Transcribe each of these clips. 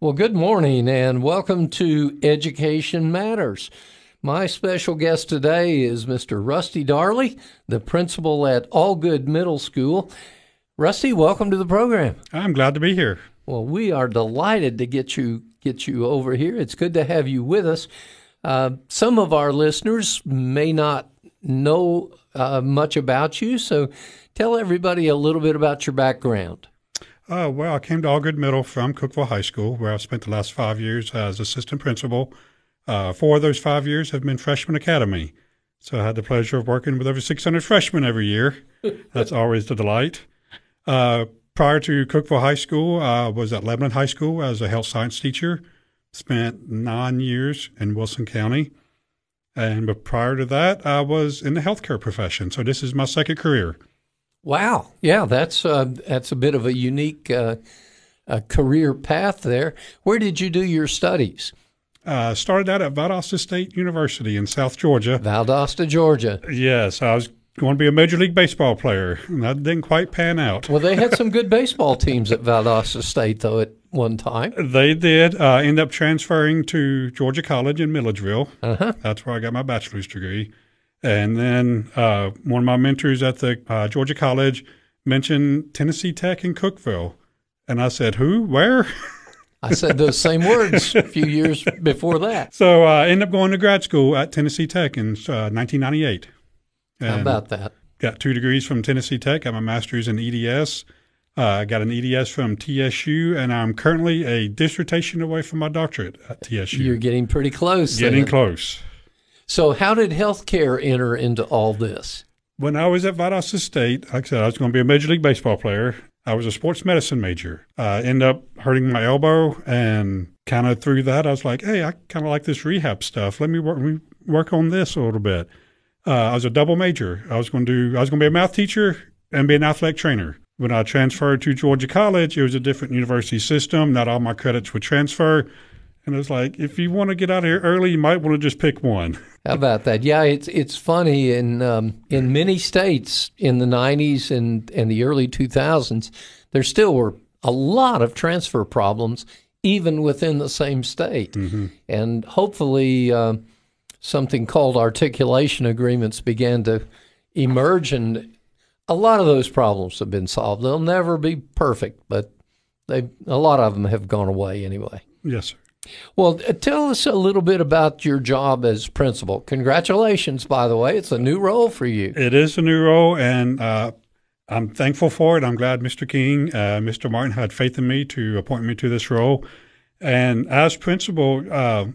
Well, good morning and welcome to Education Matters. My special guest today is Mr. Rusty Darley, the principal at Algood Middle School. Rusty, welcome to the program. I'm glad to be here. Well, we are delighted to get you get you over here. It's good to have you with us. Uh, some of our listeners may not know uh, much about you, so tell everybody a little bit about your background. Uh, well, I came to Algood Middle from Cookeville High School, where I've spent the last five years as assistant principal. Uh, four of those five years have been freshman academy. So I had the pleasure of working with over 600 freshmen every year. That's always a delight. Uh, prior to Cookeville High School, I was at Lebanon High School as a health science teacher. Spent nine years in Wilson County. And but prior to that, I was in the healthcare profession. So this is my second career. Wow. Yeah, that's uh, that's a bit of a unique uh, uh, career path there. Where did you do your studies? Uh, started out at Valdosta State University in South Georgia. Valdosta, Georgia. Yes, I was going to be a Major League Baseball player, and that didn't quite pan out. Well, they had some good baseball teams at Valdosta State, though, at one time. They did. Uh, end up transferring to Georgia College in Milledgeville. Uh-huh. That's where I got my bachelor's degree. And then uh, one of my mentors at the uh, Georgia College mentioned Tennessee Tech in Cookeville. And I said, Who? Where? I said those same words a few years before that. So uh, I ended up going to grad school at Tennessee Tech in 1998. How about that? Got two degrees from Tennessee Tech. Got my master's in EDS. I uh, got an EDS from TSU, and I'm currently a dissertation away from my doctorate at TSU. You're getting pretty close. Getting then. close. So, how did healthcare enter into all this? When I was at Valdosta State, like I said, I was going to be a Major League Baseball player. I was a sports medicine major. I ended up hurting my elbow, and kind of through that, I was like, hey, I kind of like this rehab stuff. Let me work, let me work on this a little bit. Uh, I was a double major. I was going to do, I was going to be a math teacher and be an athletic trainer. When I transferred to Georgia College, it was a different university system. Not all my credits would transfer. And it's like, if you want to get out of here early, you might want to just pick one. How about that? Yeah, it's it's funny in um, in many states in the '90s and and the early 2000s, there still were a lot of transfer problems, even within the same state. Mm-hmm. And hopefully, uh, something called articulation agreements began to emerge, and a lot of those problems have been solved. They'll never be perfect, but they a lot of them have gone away anyway. Yes, sir. Well, uh, tell us a little bit about your job as principal. Congratulations, by the way. It's a new role for you. It is a new role, and uh, I'm thankful for it. I'm glad Mr. King, uh, Mr. Martin had faith in me to appoint me to this role. And as principal, uh,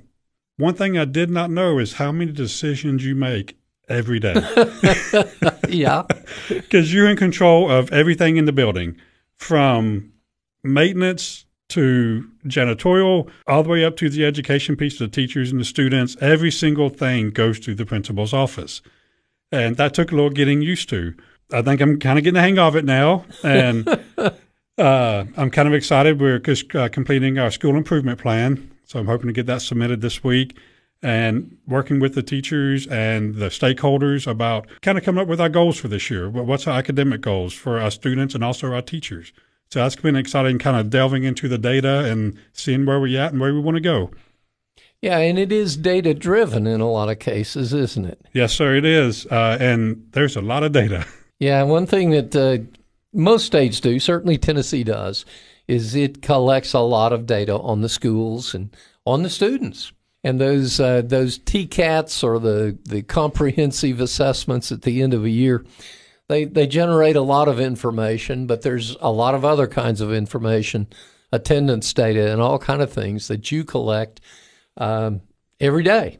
one thing I did not know is how many decisions you make every day. yeah. Because you're in control of everything in the building from maintenance to janitorial, all the way up to the education piece, the teachers and the students. Every single thing goes through the principal's office. And that took a little getting used to. I think I'm kind of getting the hang of it now. And uh, I'm kind of excited. We're just uh, completing our school improvement plan. So I'm hoping to get that submitted this week and working with the teachers and the stakeholders about kind of coming up with our goals for this year. What's our academic goals for our students and also our teachers? So that's been exciting, kind of delving into the data and seeing where we're at and where we want to go. Yeah, and it is data driven in a lot of cases, isn't it? Yes, sir, it is. Uh, and there's a lot of data. Yeah, one thing that uh, most states do, certainly Tennessee does, is it collects a lot of data on the schools and on the students. And those uh, those TCAPs or the, the comprehensive assessments at the end of a year, they they generate a lot of information, but there's a lot of other kinds of information, attendance data, and all kind of things that you collect um, every day.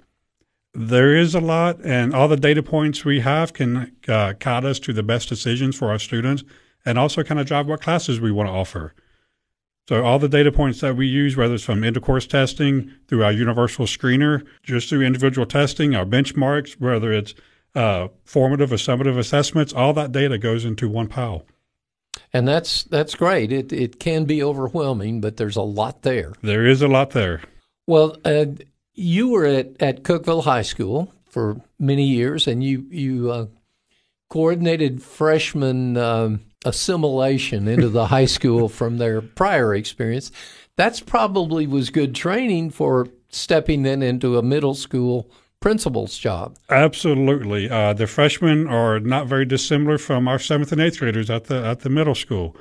There is a lot, and all the data points we have can uh, guide us to the best decisions for our students, and also kind of drive what classes we want to offer. So all the data points that we use, whether it's from end of course testing through our universal screener, just through individual testing, our benchmarks, whether it's uh, formative or summative assessments, all that data goes into one pile. And that's that's great. It it can be overwhelming, but there's a lot there. There is a lot there. Well, uh, you were at, at Cookeville High School for many years, and you you uh, coordinated freshman um, assimilation into the high school from their prior experience. that's probably was good training for stepping then into a middle school principal's job. Absolutely. Uh, the freshmen are not very dissimilar from our seventh and eighth graders at the at the middle school.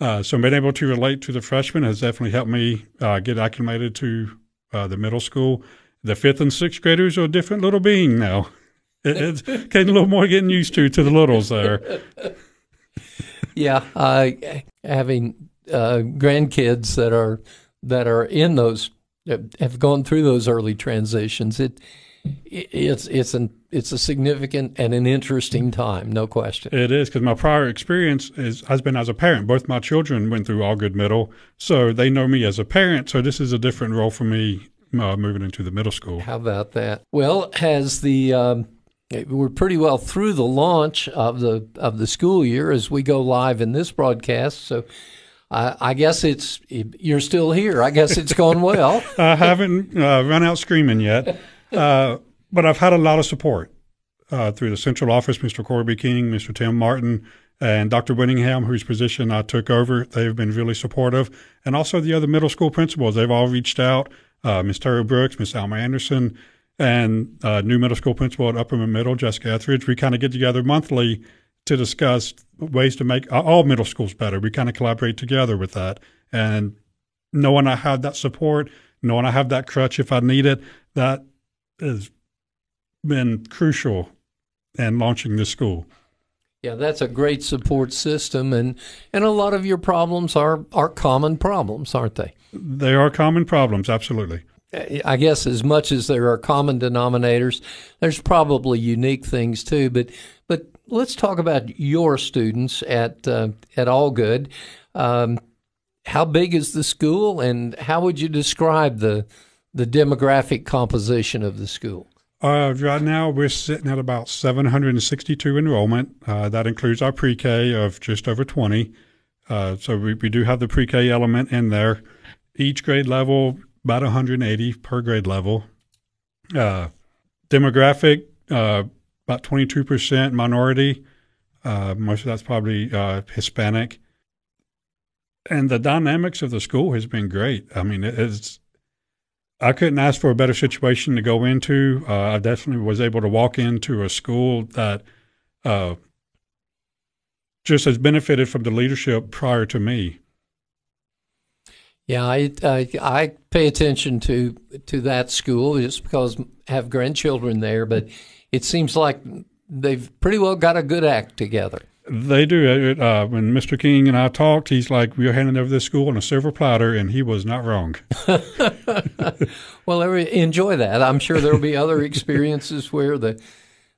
Uh, so being able to relate to the freshmen has definitely helped me uh, get acclimated to uh, the middle school. The fifth and sixth graders are a different little being now. It, it's getting a little more getting used to to the littles there. yeah, uh, having uh, grandkids that are that are in those have gone through those early transitions. It, it it's it's an it's a significant and an interesting time, no question. It is because my prior experience is has been as a parent. Both my children went through Algood Middle, so they know me as a parent. So this is a different role for me uh, moving into the middle school. How about that? Well, has the um, we're pretty well through the launch of the of the school year as we go live in this broadcast. So. I, I guess it's you're still here. I guess it's gone well. I haven't uh, run out screaming yet, uh, but I've had a lot of support uh, through the central office. Mr. Corby King, Mr. Tim Martin, and Dr. Winningham, whose position I took over. They've been really supportive, and also the other middle school principals. They've all reached out. Uh, Ms. Terry Brooks, Ms. Alma Anderson, and uh, new middle school principal at Upperman Middle, Jessica Etheridge. We kind of get together monthly to discuss ways to make all middle schools better. We kind of collaborate together with that. And knowing I have that support, knowing I have that crutch if I need it, that has been crucial in launching this school. Yeah, that's a great support system, and, and a lot of your problems are, are common problems, aren't they? They are common problems, absolutely. I guess as much as there are common denominators, there's probably unique things too. But but let's talk about your students at uh, at Algood. Um, how big is the school, and how would you describe the the demographic composition of the school? Uh, right now, we're sitting at about 762 enrollment. Uh, that includes our pre-K of just over 20. Uh, so we, we do have the pre-K element in there. Each grade level about 180 per grade level. Uh, demographic, uh, about 22% minority. Uh, most of that's probably Hispanic. And the dynamics of the school has been great. I mean, it's I couldn't ask for a better situation to go into. Uh, I definitely was able to walk into a school that uh, just has benefited from the leadership prior to me. Yeah, I, I, I pay attention to to that school just because I have grandchildren there, but it seems like they've pretty well got a good act together. They do. Uh, when Mr. King and I talked, he's like, "We are handing over this school on a silver platter," and he was not wrong. well, enjoy that. I'm sure there will be other experiences where the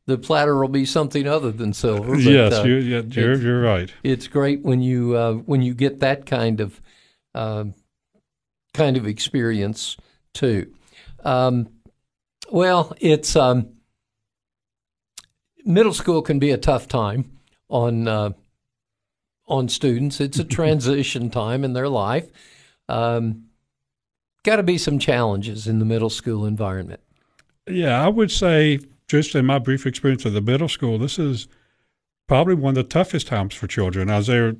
the platter will be something other than silver. But, yes, uh, you, are you're, you're right. It's great when you uh, when you get that kind of uh, kind of experience too. Um, well, it's um, middle school can be a tough time on uh, on students. It's a transition time in their life. Um, Got to be some challenges in the middle school environment. Yeah, I would say, just in my brief experience of the middle school, this is probably one of the toughest times for children as they're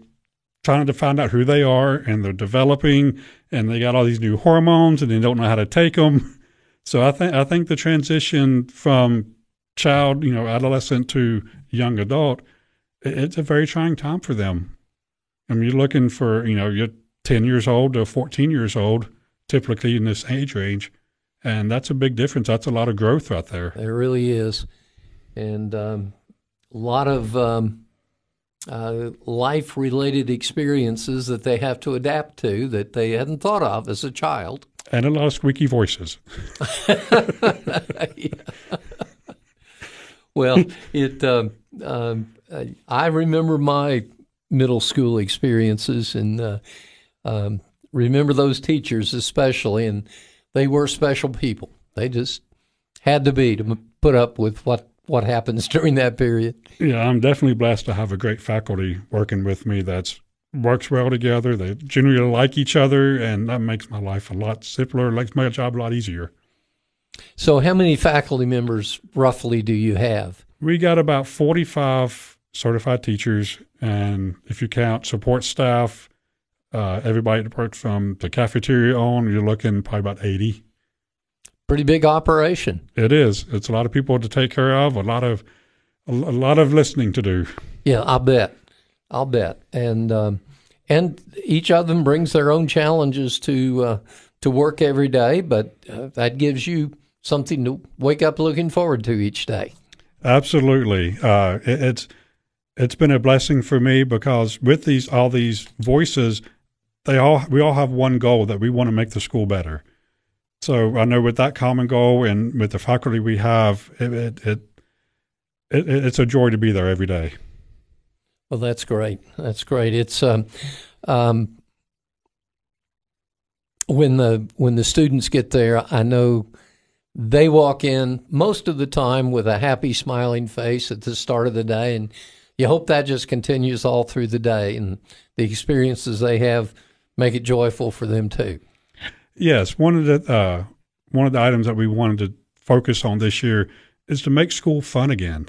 trying to find out who they are and they're developing and they got all these new hormones and they don't know how to take them. So I think I think the transition from child, you know, adolescent to young adult, it's a very trying time for them. I mean, you're looking for, you know, you're 10 years old to 14 years old, typically in this age range. And that's a big difference. That's a lot of growth right there. It really is. And um, a lot of um, uh, life related experiences that they have to adapt to that they hadn't thought of as a child. And a lot of squeaky voices. well, it. Um, um, I remember my middle school experiences and uh, um, remember those teachers especially, and they were special people. They just had to be to put up with what what happens during that period. Yeah, I'm definitely blessed to have a great faculty working with me that's works well together. They generally like each other, and that makes my life a lot simpler, makes my job a lot easier. So, how many faculty members roughly do you have? We got about 45 certified teachers, and if you count support staff, Uh, everybody that works from the cafeteria on, you're looking probably about 80. Pretty big operation. It is. It's a lot of people to take care of, a lot of a, a lot of listening to do. Yeah, I'll bet. I'll bet. And um, and each of them brings their own challenges to uh, to work every day, but uh, that gives you something to wake up looking forward to each day. Absolutely, uh, it, it's it's been a blessing for me because with these all these voices, they all we all have one goal that we want to make the school better. So I know with that common goal and with the faculty we have, it it, it, it it's a joy to be there every day. Well, that's great. That's great. It's um, um, when the when the students get there, I know they walk in most of the time with a happy, smiling face at the start of the day, and you hope that just continues all through the day, and the experiences they have make it joyful for them too. Yes, one of the uh, one of the items that we wanted to focus on this year is to make school fun again.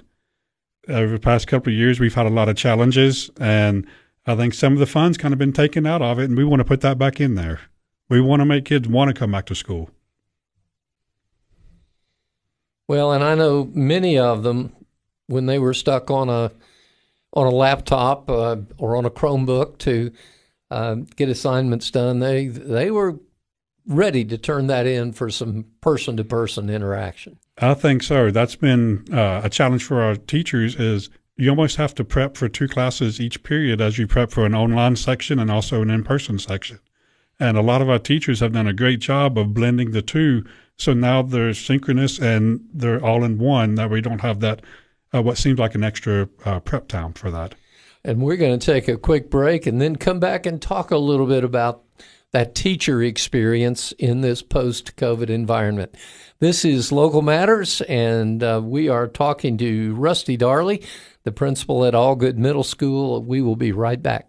Over the past couple of years, we've had a lot of challenges, and I think some of the fun's kind of been taken out of it, and we want to put that back in there. We want to make kids want to come back to school. Well, and I know many of them when they were stuck on a on a laptop uh, or on a Chromebook to uh, get assignments done, they they were ready to turn that in for some person to person interaction. I think so. That's been uh, a challenge for our teachers. Is you almost have to prep for two classes each period as you prep for an online section and also an in person section. And a lot of our teachers have done a great job of blending the two. So now they're synchronous and they're all in one. That we don't have that uh, what seemed like an extra uh, prep time for that. And we're going to take a quick break and then come back and talk a little bit about that teacher experience in this post COVID environment. This is Local Matters, and uh, we are talking to Rusty Darley, the principal at Algood Middle School. We will be right back.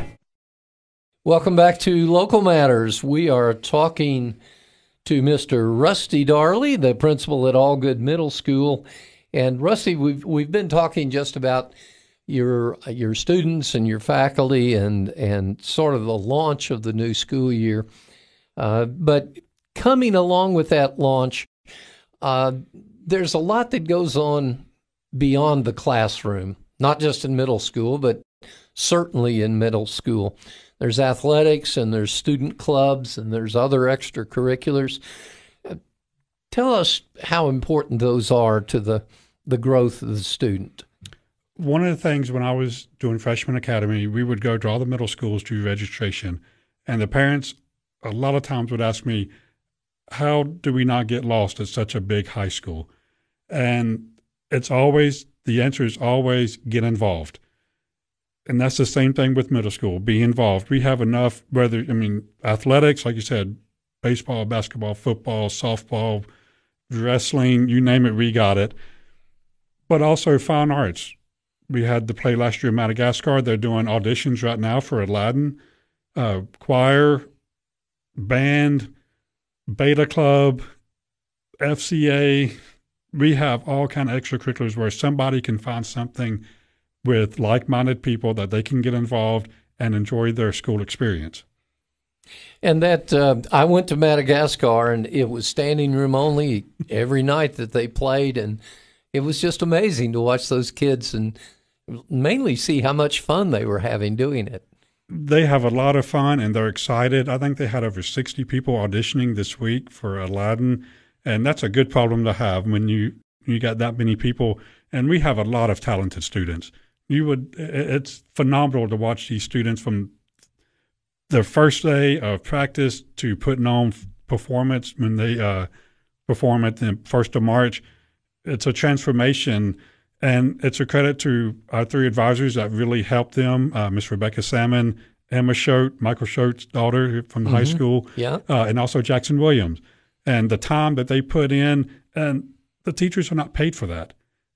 Welcome back to Local Matters. We are talking to Mr. Rusty Darley, the principal at Algood Middle School. And Rusty, we've we've been talking just about your your students and your faculty and and sort of the launch of the new school year. Uh, but coming along with that launch, uh, there's a lot that goes on beyond the classroom, not just in middle school, but certainly in middle school. There's athletics and there's student clubs and there's other extracurriculars. Uh, tell us how important those are to the, the growth of the student. One of the things when I was doing freshman academy, we would go to all the middle schools to registration, and the parents a lot of times would ask me, "How do we not get lost at such a big high school?" And it's always the answer is always get involved and that's the same thing with middle school. Be involved. We have enough, whether I mean athletics, like you said, baseball, basketball, football, softball, wrestling, you name it, we got it. But also fine arts. We had the play last year in Madagascar. They're doing auditions right now for Aladdin, uh, choir, band, beta club, FCA. We have all kind of extracurriculars where somebody can find something – with like minded people that they can get involved and enjoy their school experience. And that uh, I went to Madagascar and it was standing room only every night that they played. And it was just amazing to watch those kids and mainly see how much fun they were having doing it. they have a lot of fun and they're excited. I think they had over 60 people auditioning this week for Aladdin, and that's a good problem to have when you you got that many people. And we have a lot of talented students. You would it's phenomenal to watch these students from their first day of practice to putting on performance when they uh, perform at the first of March. It's a transformation and it's a credit to our three advisors that really helped them uh, Miss Rebecca Salmon, Emma Schote, Michael Schote's daughter from the mm-hmm. high school, yeah. Uh, and also Jackson Williams. And the time that they put in, and the teachers are not paid for that.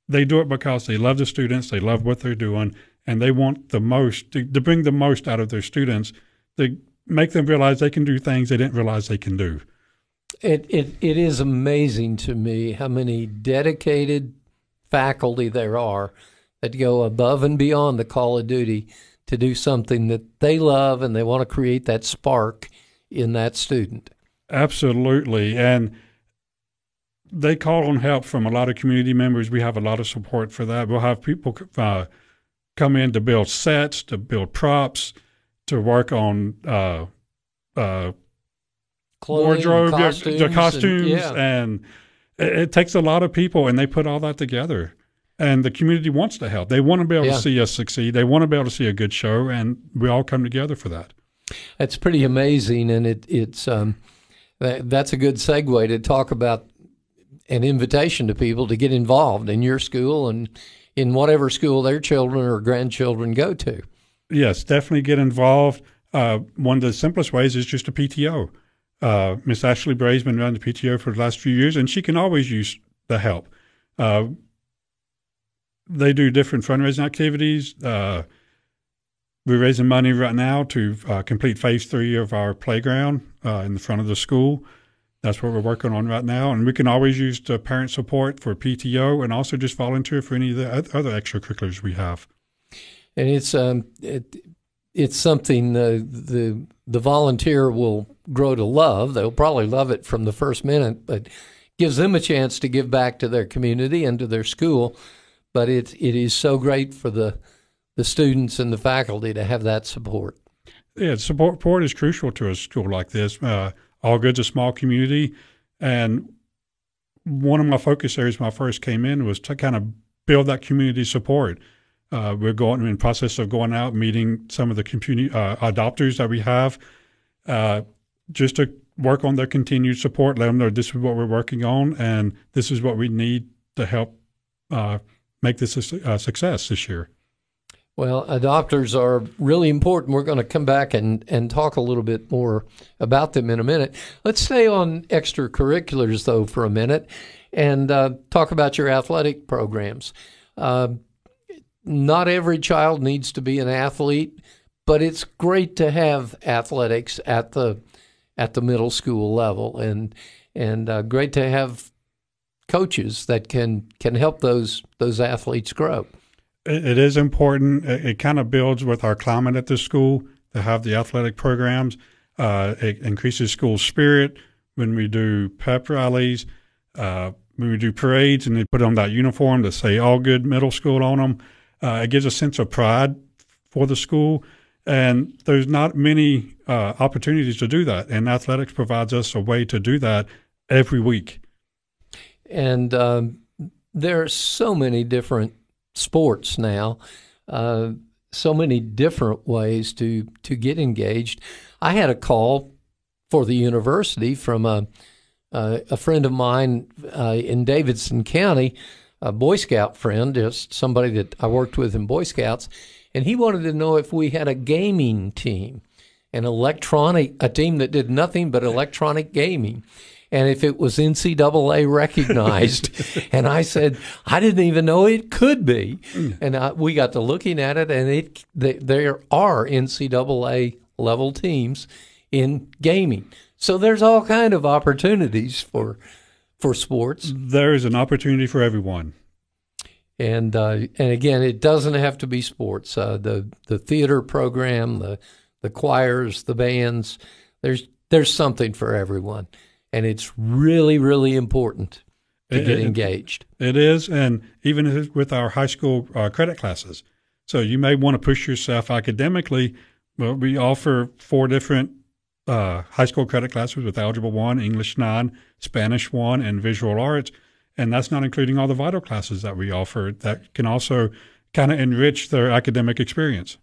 They do it because they love the students, they love what they're doing, and they want the most to, to bring the most out of their students to make them realize they can do things they didn't realize they can do. It, it, it is amazing to me how many dedicated faculty there are that go above and beyond the call of duty to do something that they love and they want to create that spark in that student. Absolutely. And they call on help from a lot of community members. We have a lot of support for that. We'll have people uh, come in to build sets, to build props, to work on uh, uh, wardrobe, costumes the costumes, and, yeah. and it, it, takes a lot of people, and they put all that together. And the community wants to help. They want to be able yeah. to see us succeed. They want to be able to see a good show, and we all come together for that. That's pretty amazing, and it, it's um, that, that's a good segue to talk about an invitation to people to get involved in your school and in whatever school their children or grandchildren go to. Yes, definitely get involved. Uh, one of the simplest ways is just a PTO. Uh, Miss Ashley Bray's been running the PTO for the last few years, and she can always use the help. Uh, they do different fundraising activities. Uh, we're raising money right now to uh, complete phase three of our playground uh, in the front of the school. That's what we're working on right now, and we can always use the parent support for PTO, and also just volunteer for any of the other extracurriculars we have. And it's um, it, it's something the the the volunteer will grow to love. They'll probably love it from the first minute, but gives them a chance to give back to their community and to their school. But it it is so great for the the students and the faculty to have that support. Yeah, support, support is crucial to a school like this. Uh, Algood's a small community, and one of my focus areas when I first came in was to kind of build that community support. Uh, we're going in process of going out meeting some of the community uh, adopters that we have, uh, just to work on their continued support. Let them know this is what we're working on, and this is what we need to help uh, make this a, a success this year. Well, adopters are really important. We're going to come back and, and talk a little bit more about them in a minute. Let's stay on extracurriculars, though, for a minute and uh, talk about your athletic programs. Uh, not every child needs to be an athlete, but it's great to have athletics at the at the middle school level, and and uh, great to have coaches that can can help those those athletes grow. It is important. It, it, kind of builds with our climate at the school to have the athletic programs. Uh, it increases school spirit when we do pep rallies, uh, when we do parades, and they put on that uniform to say "Algood Middle School on them. Uh, it gives a sense of pride for the school, and there's not many uh, opportunities to do that. And athletics provides us a way to do that every week. And um, there are so many different sports now, uh, so many different ways to to get engaged. I had a call for the university from a a friend of mine uh, in Davidson County a Boy Scout friend, just somebody that I worked with in Boy Scouts, and he wanted to know if we had a gaming team, an electronic, a team that did nothing but electronic gaming. And if it was NCAA recognized, and I said I didn't even know it could be, and I, we got to looking at it, and it there are NCAA level teams in gaming, so there's all kind of opportunities for for sports. There is an opportunity for everyone. And uh, and again, it doesn't have to be sports. Uh, the the theater program, the the choirs, the bands. There's there's something for everyone, and it's really really important to it, get engaged. It is, and even with our high school uh, credit classes. So you may want to push yourself academically, Well, we offer four different uh, high school credit classes with Algebra 1, English 9, Spanish 1, and Visual Arts. And that's not including all the vital classes that we offer that can also kind of enrich their academic experience.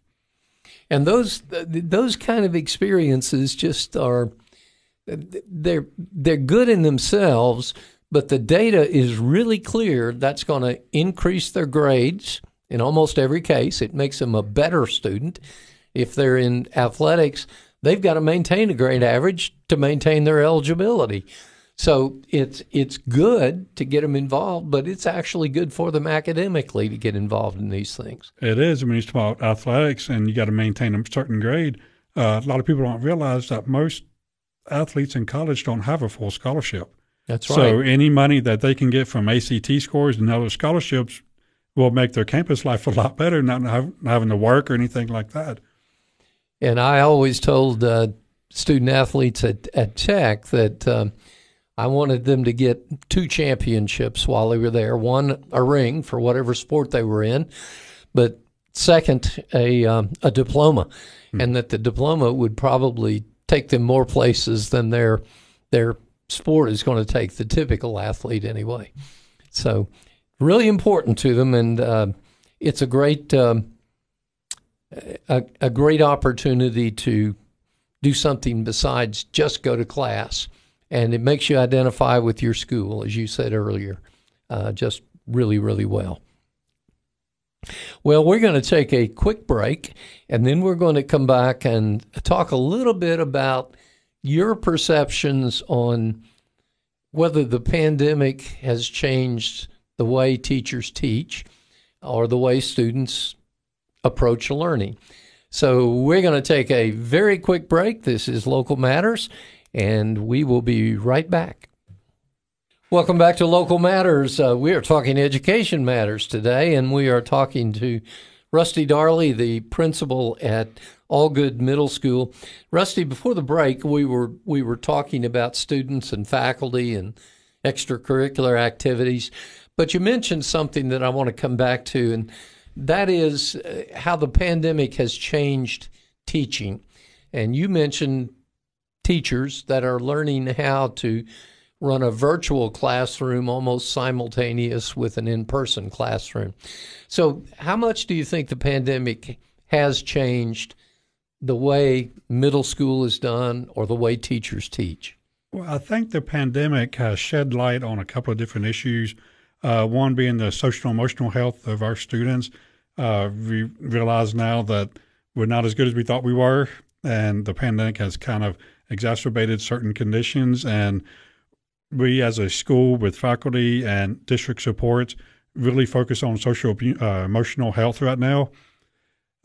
And those those kind of experiences just are they're they're good in themselves, but the data is really clear that's going to increase their grades in almost every case. It makes them a better student. If they're in athletics, they've got to maintain a grade average to maintain their eligibility. So it's it's good to get them involved, but it's actually good for them academically to get involved in these things. It is. When you talk about athletics and you got to maintain a certain grade, uh, a lot of people don't realize that most athletes in college don't have a full scholarship. That's right. So any money that they can get from ACT scores and other scholarships will make their campus life a lot better, not have, having to work or anything like that. And I always told uh, student athletes at, at Tech that um, I wanted them to get two championships while they were there one, a ring for whatever sport they were in, but second, a, um, a diploma. Mm-hmm. And that the diploma would probably take them more places than their, their sport is going to take the typical athlete anyway. So, really important to them, and uh, it's a great. Um, a, a great opportunity to do something besides just go to class. And it makes you identify with your school, as you said earlier, uh, just really, really well. Well, we're going to take a quick break and then we're going to come back and talk a little bit about your perceptions on whether the pandemic has changed the way teachers teach or the way students approach learning. So we're going to take a very quick break. This is Local Matters, and we will be right back. Welcome back to Local Matters. Uh, we are talking education matters today, and we are talking to Rusty Darley, the principal at Algood Middle School. Rusty, before the break, we were we were talking about students and faculty and extracurricular activities, but you mentioned something that I want to come back to, and that is uh, how the pandemic has changed teaching. And you mentioned teachers that are learning how to run a virtual classroom almost simultaneous with an in person classroom. So, how much do you think the pandemic has changed the way middle school is done or the way teachers teach? Well, I think the pandemic has shed light on a couple of different issues uh, one being the social emotional health of our students. Uh, we realize now that we're not as good as we thought we were, and the pandemic has kind of exacerbated certain conditions. And we, as a school with faculty and district support really focus on social uh, emotional health right now.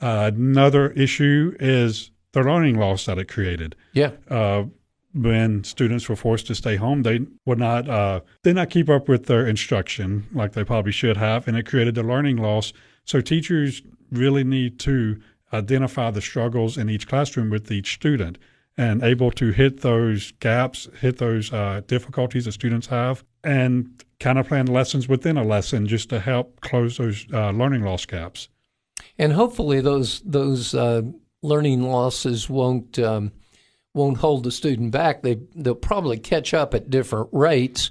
Uh, another issue is the learning loss that it created. Yeah. Uh, when students were forced to stay home, they would not uh, did not keep up with their instruction like they probably should have, and it created a learning loss. So teachers really need to identify the struggles in each classroom with each student and able to hit those gaps, hit those uh, difficulties that students have, and kind of plan lessons within a lesson just to help close those uh, learning loss gaps. And hopefully, those those uh, learning losses won't. Um won't hold the student back. They they'll probably catch up at different rates,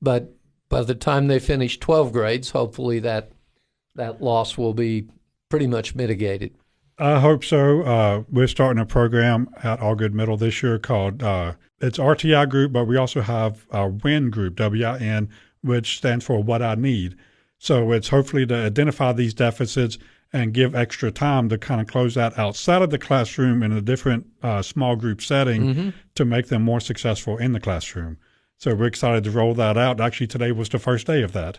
but by the time they finish 12 grades, hopefully that that loss will be pretty much mitigated. I hope so. Uh, we're starting a program at Algood Middle this year called uh, it's RTI Group, but we also have our WIN Group, W-I-N, which stands for What I Need. So it's hopefully to identify these deficits and give extra time to kind of close that outside of the classroom in a different uh, small group setting mm-hmm. to make them more successful in the classroom. So we're excited to roll that out. Actually, today was the first day of that.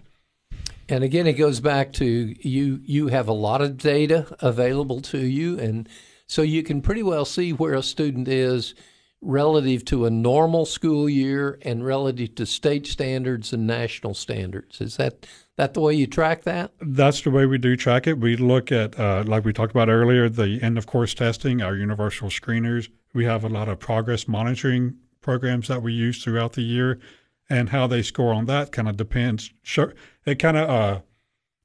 And again, it goes back to you. You have a lot of data available to you, and so you can pretty well see where a student is relative to a normal school year and relative to state standards and national standards. Is that that the way you track that? That's the way we do track it. We look at, uh, like we talked about earlier, the end of course testing, our universal screeners. We have a lot of progress monitoring programs that we use throughout the year, and how they score on that kind of depends. It kind of uh,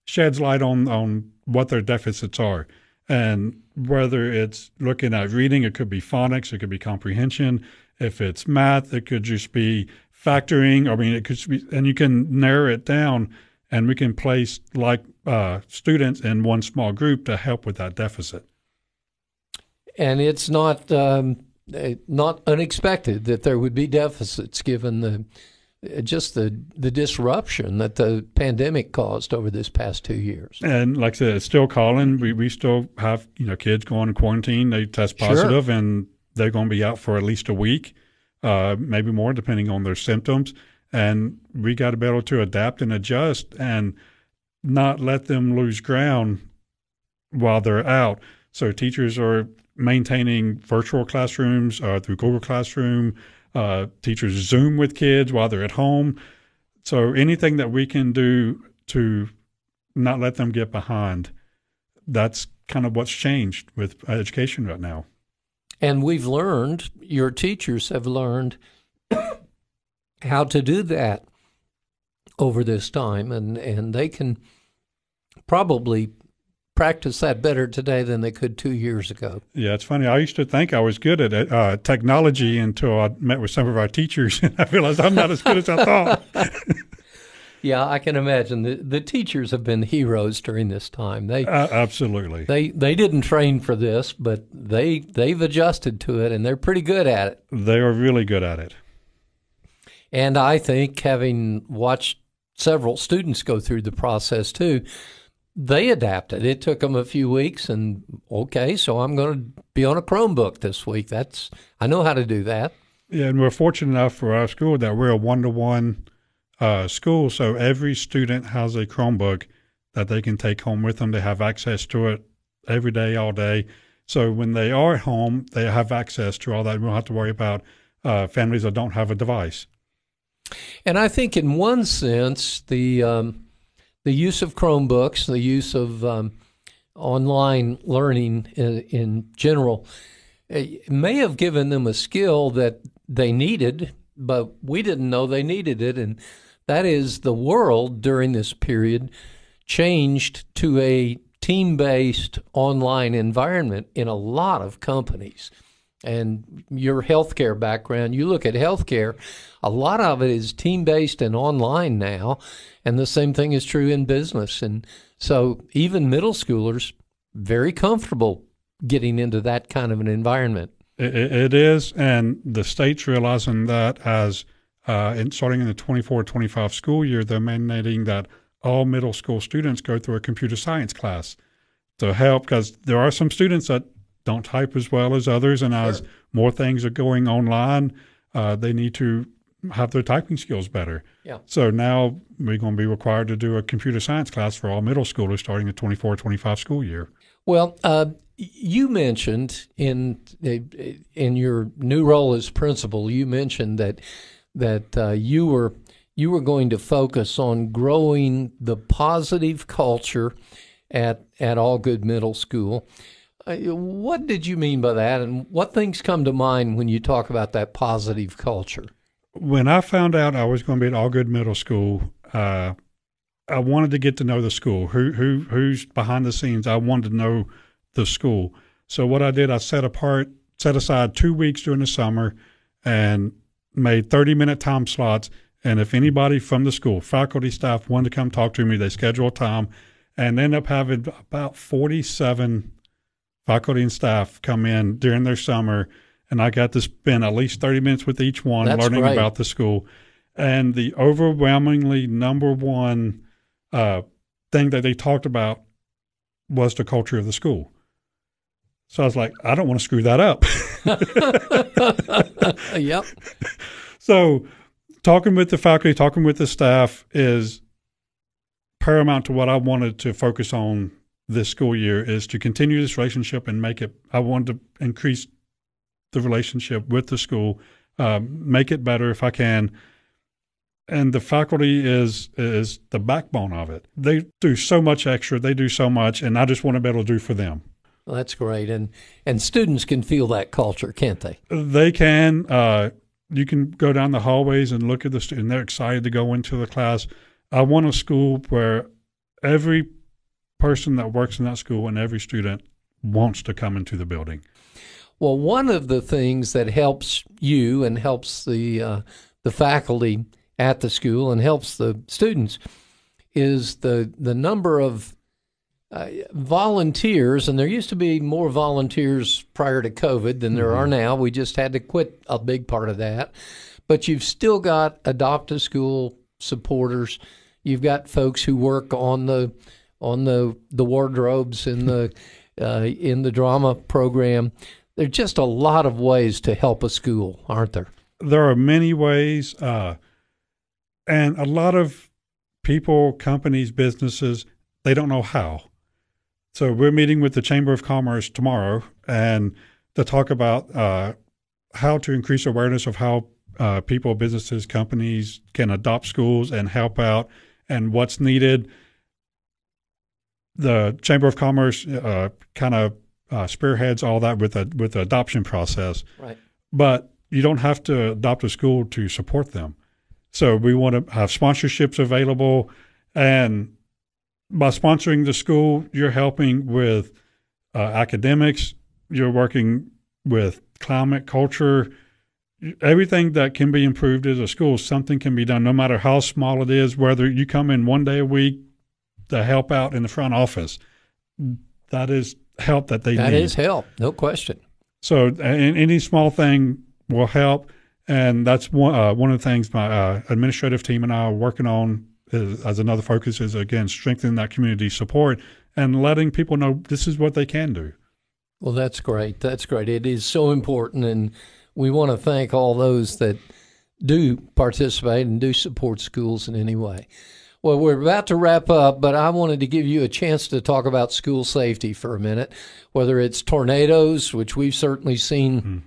sheds light on on what their deficits are. And whether it's looking at reading, it could be phonics, it could be comprehension. If it's math, it could just be factoring. I mean, it could be, and you can narrow it down, and we can place like uh, students in one small group to help with that deficit. And it's not um, eh, not unexpected that there would be deficits given the just the the disruption that the pandemic caused over this past two years. And like I said, it's still calling. We we still have you know kids going in quarantine. They test positive, Sure. and they're going to be out for at least a week, uh, maybe more, depending on their symptoms. And we got to be able to adapt and adjust, and not let them lose ground while they're out. So teachers are maintaining virtual classrooms uh, through Google Classroom. Uh, teachers Zoom with kids while they're at home. So anything that we can do to not let them get behind, that's kind of what's changed with education right now. And we've learned, your teachers have learned how to do that over this time, and, and they can probably practice that better today than they could two years ago. Yeah, it's funny. I used to think I was good at uh, technology until I met with some of our teachers, and I realized I'm not as good as I thought. Yeah, I can imagine the the teachers have been heroes during this time. They Uh, absolutely. they they didn't train for this, but they they've adjusted to it and they're pretty good at it. They are really good at it. And I think having watched several students go through the process too, they adapted. It took them a few weeks and okay, so I'm going to be on a Chromebook this week. That's I know how to do that. Yeah, and we're fortunate enough for our school that we're a one to one school. So every student has a Chromebook that they can take home with them. They have access to it every day, all day. So when they are at home, they have access to all that. We don't have to worry about uh, families that don't have a device. And I think, in one sense, the um, the use of Chromebooks, the use of um, online learning in, in general, eh, may have given them a skill that they needed, but we didn't know they needed it. And that is the world during this period changed to a team based online environment in a lot of companies and your healthcare background, you look at healthcare, a lot of it is team based and online now, and the same thing is true in business. And so even middle schoolers very comfortable getting into that kind of an environment. It, it is, and the state's realizing that as uh, in, starting in the 24-25 school year, they're mandating that all middle school students go through a computer science class to help because there are some students that don't type as well as others, and as more things are going online, uh, they need to have their typing skills better. Yeah. So now we're going to be required to do a computer science class for all middle schoolers starting the 24-25 school year. Well, uh, you mentioned in in your new role as principal, you mentioned that that uh, you were you were going to focus on growing the positive culture at at Algood Middle School. Uh, what did you mean by that, and what things come to mind when you talk about that positive culture? when I found out I was going to be at Algood Middle School, uh, I wanted to get to know the school. Who who who's behind the scenes? I wanted to know the school. So what I did, I set apart, set aside two weeks during the summer, and made thirty minute time slots. And if anybody from the school, faculty, staff, wanted to come talk to me, they scheduled time, and ended up having about forty seven faculty and staff come in during their summer and I got to spend at least 30 minutes with each one That's learning great. about the school. And the overwhelmingly number one uh, thing that they talked about was the culture of the school. So I was like, I don't want to screw that up. yep. so talking with the faculty, talking with the staff is paramount to what I wanted to focus on this school year is to continue this relationship and make it, I want to increase the relationship with the school, um, make it better if I can. And the faculty is is the backbone of it. They do so much extra. They do so much, and I just want to be able to do for them. Well, that's great, and and students can feel that culture, can't they? They can. Uh, you can go down the hallways and look at the student. They're excited to go into the class. I want a school where every person that works in that school and every student wants to come into the building. Well, one of the things that helps you and helps the uh, the faculty at the school and helps the students is the the number of uh, volunteers, and there used to be more volunteers prior to COVID than there mm-hmm. are now. We just had to quit a big part of that. But you've still got adopt a school supporters. You've got folks who work on the on the the wardrobes in the uh, in the drama program. There's just a lot of ways to help a school, aren't there? There are many ways, uh, and a lot of people, companies, businesses, they don't know how. So we're meeting with the Chamber of Commerce tomorrow, and to talk about uh, how to increase awareness of how uh, people, businesses, companies can adopt schools and help out, and what's needed. The Chamber of Commerce uh, kind of uh, spearheads all that with a with the adoption process, right? But you don't have to adopt a school to support them. So we want to have sponsorships available, and by sponsoring the school, you're helping with uh, academics. You're working with climate, culture, everything that can be improved as a school, something can be done, no matter how small it is, whether you come in one day a week to help out in the front office. That is help that they that need. That is help, no question. So any small thing will help. And that's one, uh, one of the things my uh, administrative team and I are working on is, as another focus is, again, strengthening that community support and letting people know this is what they can do. Well, that's great. That's great. It is so important. And we want to thank all those that do participate and do support schools in any way. Well, we're about to wrap up, but I wanted to give you a chance to talk about school safety for a minute, whether it's tornadoes, which we've certainly seen, mm-hmm.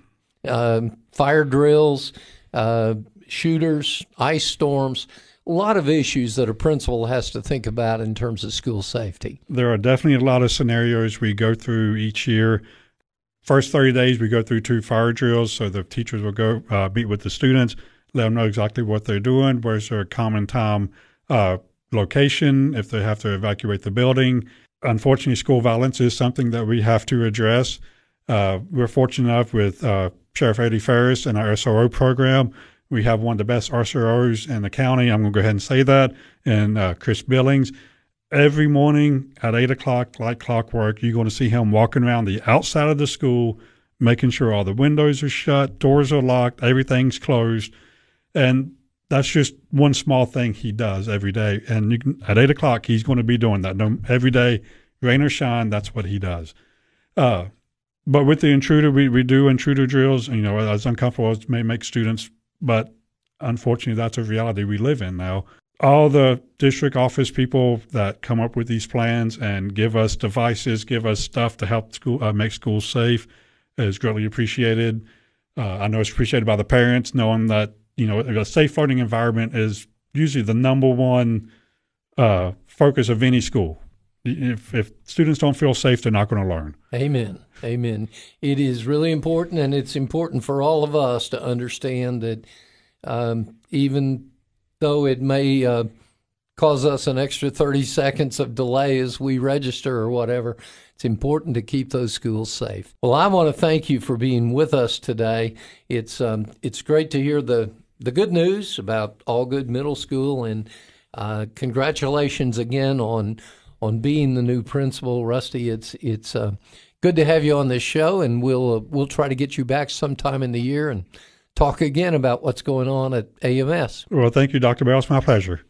uh, fire drills, uh, shooters, ice storms, a lot of issues that a principal has to think about in terms of school safety. There are definitely a lot of scenarios we go through each year First 30 days, we go through two fire drills. So the teachers will go uh, meet with the students, let them know exactly what they're doing, where's their common time uh, location, if they have to evacuate the building. Unfortunately, school violence is something that we have to address. Uh, we're fortunate enough with uh, Sheriff Eddie Farris and our SRO program. We have one of the best SROs in the county. I'm going to go ahead and say that, and uh, Chris Billings every morning at eight o'clock, like clockwork, you're going to see him walking around the outside of the school, making sure all the windows are shut, doors are locked, everything's closed. And that's just one small thing he does every day. And can, at eight o'clock, he's going to be doing that. No, every day, rain or shine, that's what he does. Uh, but with the intruder, we, we do intruder drills, And, you know, as uncomfortable as it may make students, but unfortunately, that's a reality we live in now all the district office people that come up with these plans and give us devices, give us stuff to help school uh, make schools safe is greatly appreciated. Uh, I know it's appreciated by the parents, knowing that you know a safe learning environment is usually the number one uh, focus of any school. If, if students don't feel safe, they're not going to learn. Amen. Amen. It is really important, and it's important for all of us to understand that um, even though it may uh, cause us an extra 30 seconds of delay as we register or whatever. It's important to keep those schools safe. Well, I want to thank you for being with us today. It's um, it's great to hear the the good news about Algood Middle School, and uh, congratulations again on on being the new principal, Rusty. It's it's uh, good to have you on this show, and we'll uh, we'll try to get you back sometime in the year and talk again about what's going on at AMS. Well, thank you, Dr. Bell. It's my pleasure.